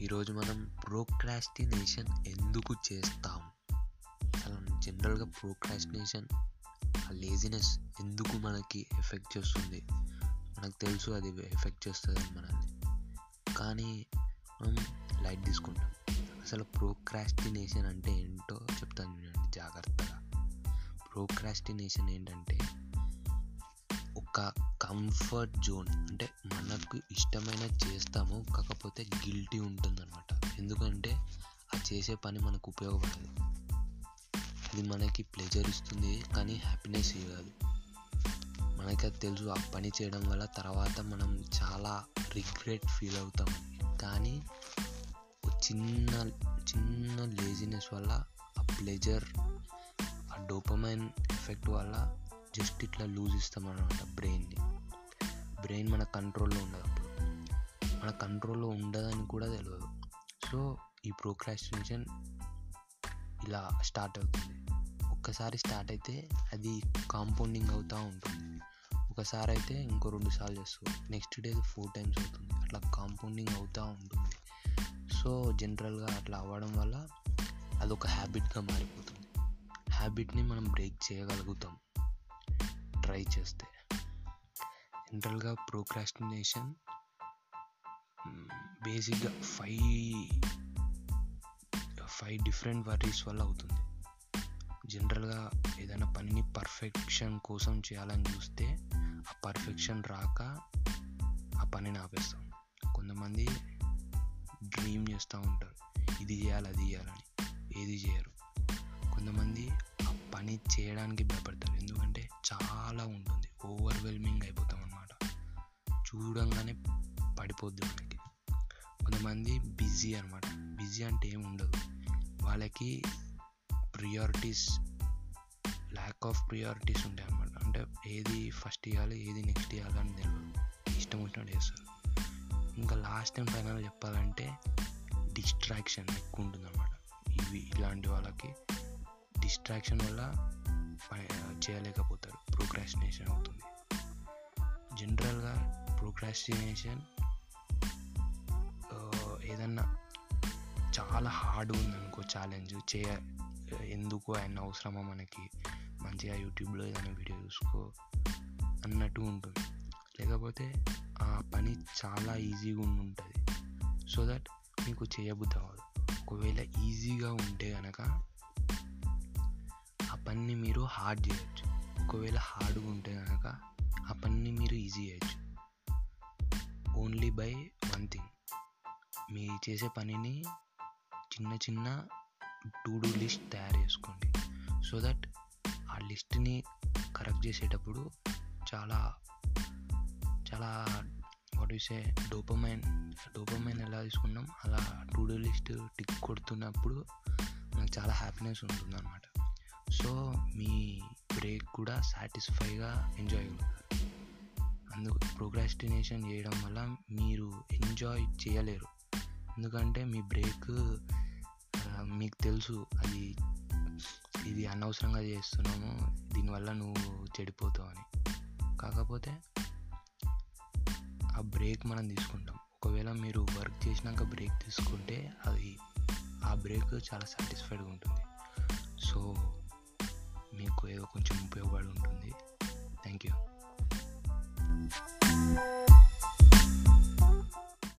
ఈరోజు మనం ప్రోక్రాస్టినేషన్ ఎందుకు చేస్తాం? అసలు జనరల్గా ప్రోక్రాస్టినేషన్ ఆ లేజినెస్ ఎందుకు మనకి ఎఫెక్ట్ చేస్తుంది? మనకు తెలుసు అది ఎఫెక్ట్ చేస్తుంది మనల్ని. కానీ మనం లైట్ తీసుకుంటాం. అసలు ప్రోక్రాస్టినేషన్ అంటే ఏంటో చెప్తాను చూడండి జాగ్రత్తగా. ప్రోక్రాస్టినేషన్ ఏంటంటే ఒక కంఫర్ట్ జోన్ అంటే మనకు ఇష్టమైన చేస్తాము కాకపోతే గిల్టీ ఉంటుందన్నమాట. ఎందుకంటే ఆ చేసే పని మనకు ఉపయోగపడదు. అది మనకి ప్లెజర్ ఇస్తుంది కానీ హ్యాపీనెస్ ఇవ్వదు. మనకి అది తెలుసు ఆ పని చేయడం వల్ల తర్వాత మనం చాలా రిగ్రెట్ ఫీల్ అవుతాం. కానీ చిన్న చిన్న లేజినెస్ వల్ల ఆ ప్లెజర్ ఆ డోపమైన్ ఎఫెక్ట్ వల్ల జస్ట్ ఇట్లా లూజ్ ఇస్తాం అనమాట బ్రెయిన్ని. బ్రెయిన్ మన కంట్రోల్లో ఉండదు అప్పుడు. మన కంట్రోల్లో ఉండదని కూడా తెలియదు సో ఈ ప్రోక్రాస్టినేషన్ ఇలా స్టార్ట్ అవుతుంది. ఒక్కసారి స్టార్ట్ అయితే అది కాంపౌండింగ్ అవుతూ ఉంటుంది. ఒకసారి అయితే ఇంకో రెండు సార్లు చేస్తుంది నెక్స్ట్ డే ఫోర్ టైమ్స్ అవుతుంది. అట్లా కాంపౌండింగ్ అవుతూ ఉంటుంది. సో జనరల్గా అట్లా అవ్వడం వల్ల అదొక హ్యాబిట్గా మారిపోతుంది. హ్యాబిట్ని మనం బ్రేక్ చేయగలుగుతాం. ట్రై చేస్తే. జనరల్గా ప్రోక్రాస్టినేషన్ బేసిక్గా ఫైవ్ ఫైవ్ డిఫరెంట్ వర్రీస్ వల్ల అవుతుంది. జనరల్గా ఏదైనా పనిని పర్ఫెక్షన్ కోసం చేయాలని చూస్తే ఆ పర్ఫెక్షన్ రాక ఆ పనిని ఆపేస్తాం. కొంతమంది డ్రీమ్ చేస్తూ ఉంటారు. ఇది చేయాలి అది చేయాలని ఏది చేయరు. కొంతమంది పని చేయడానికి భయపడతారు. ఎందుకంటే చాలా ఉంటుంది. ఓవర్వెల్మింగ్ అయిపోతాం అనమాట చూడంగానే పడిపోద్ది మనకి. కొంతమంది బిజీ అనమాట బిజీ అంటే ఏమి ఉండదు. వాళ్ళకి ప్రియారిటీస్ ల్యాక్ ఆఫ్ ప్రియారిటీస్ ఉంటాయి అనమాట అంటే ఏది ఫస్ట్ ఇవ్వాలి ఏది నెక్స్ట్ ఇవ్వాలి అని తెలియదు. ఇష్టం వచ్చినట్టు చేస్తారు. ఇంకా లాస్ట్ టైం ఫైనల్ చెప్పాలంటే డిస్ట్రాక్షన్ ఎక్కువ ఉంటుంది అనమాట ఇవి ఇలాంటి వాళ్ళకి డిస్ట్రాక్షన్ వల్ల చేయలేకపోతారు. ప్రోక్రాస్టినేషన్ అవుతుంది. జనరల్గా ప్రోక్రాస్టినేషన్ ఏదన్నా చాలా హార్డ్ ఉందనుకో ఛాలెంజ్ చేయ ఎందుకు ఆయన అవసరమా మనకి? మంచిగా యూట్యూబ్లో ఏదైనా వీడియో చూసుకో అన్నట్టు ఉంటుంది. లేకపోతే ఆ పని చాలా ఈజీగా ఉంటుంది. సో దట్ మీకు చేయబుద్ధి అవ్వదు. ఒకవేళ ఈజీగా ఉంటే కనుక పనిని మీరు హార్డ్ చేయొచ్చు. ఒకవేళ హార్డ్గా ఉంటే కనుక ఆ పనిని మీరు ఈజీ చేయొచ్చు. ఓన్లీ బై వన్ థింగ్ మీ చేసే పనిని చిన్న చిన్న టు డూ లిస్ట్ తయారు చేసుకోండి. సో దట్ ఆ లిస్ట్ని కరెక్ట్ చేసేటప్పుడు చాలా చాలా వాట్ సే డోపమైన్ డోపమైన్ ఎలా తీసుకున్నాం? అలా టు డూ లిస్ట్ టిక్ కొడుతున్నప్పుడు మనకు చాలా హ్యాపీనెస్ ఉంటుంది అనమాట కూడా సాటిస్ఫైగా ఎంజాయ్ అవుతారు అందుకు ప్రోగ్రాస్టినేషన్ చేయడం వల్ల మీరు ఎంజాయ్ చేయలేరు. ఎందుకంటే మీ బ్రేక్ మీకు తెలుసు అది ఇది అనవసరంగా చేస్తున్నాము దీనివల్ల నువ్వు చెడిపోతావు అని. కాకపోతే ఆ బ్రేక్ మనం తీసుకుంటాం. ఒకవేళ మీరు వర్క్ చేసినాక బ్రేక్ తీసుకుంటే అది ఆ బ్రేక్ చాలా సాటిస్ఫైడ్గా ఉంటుంది. సో కొంచెం ఉపయోగపడి ఉంటుంది. Thank you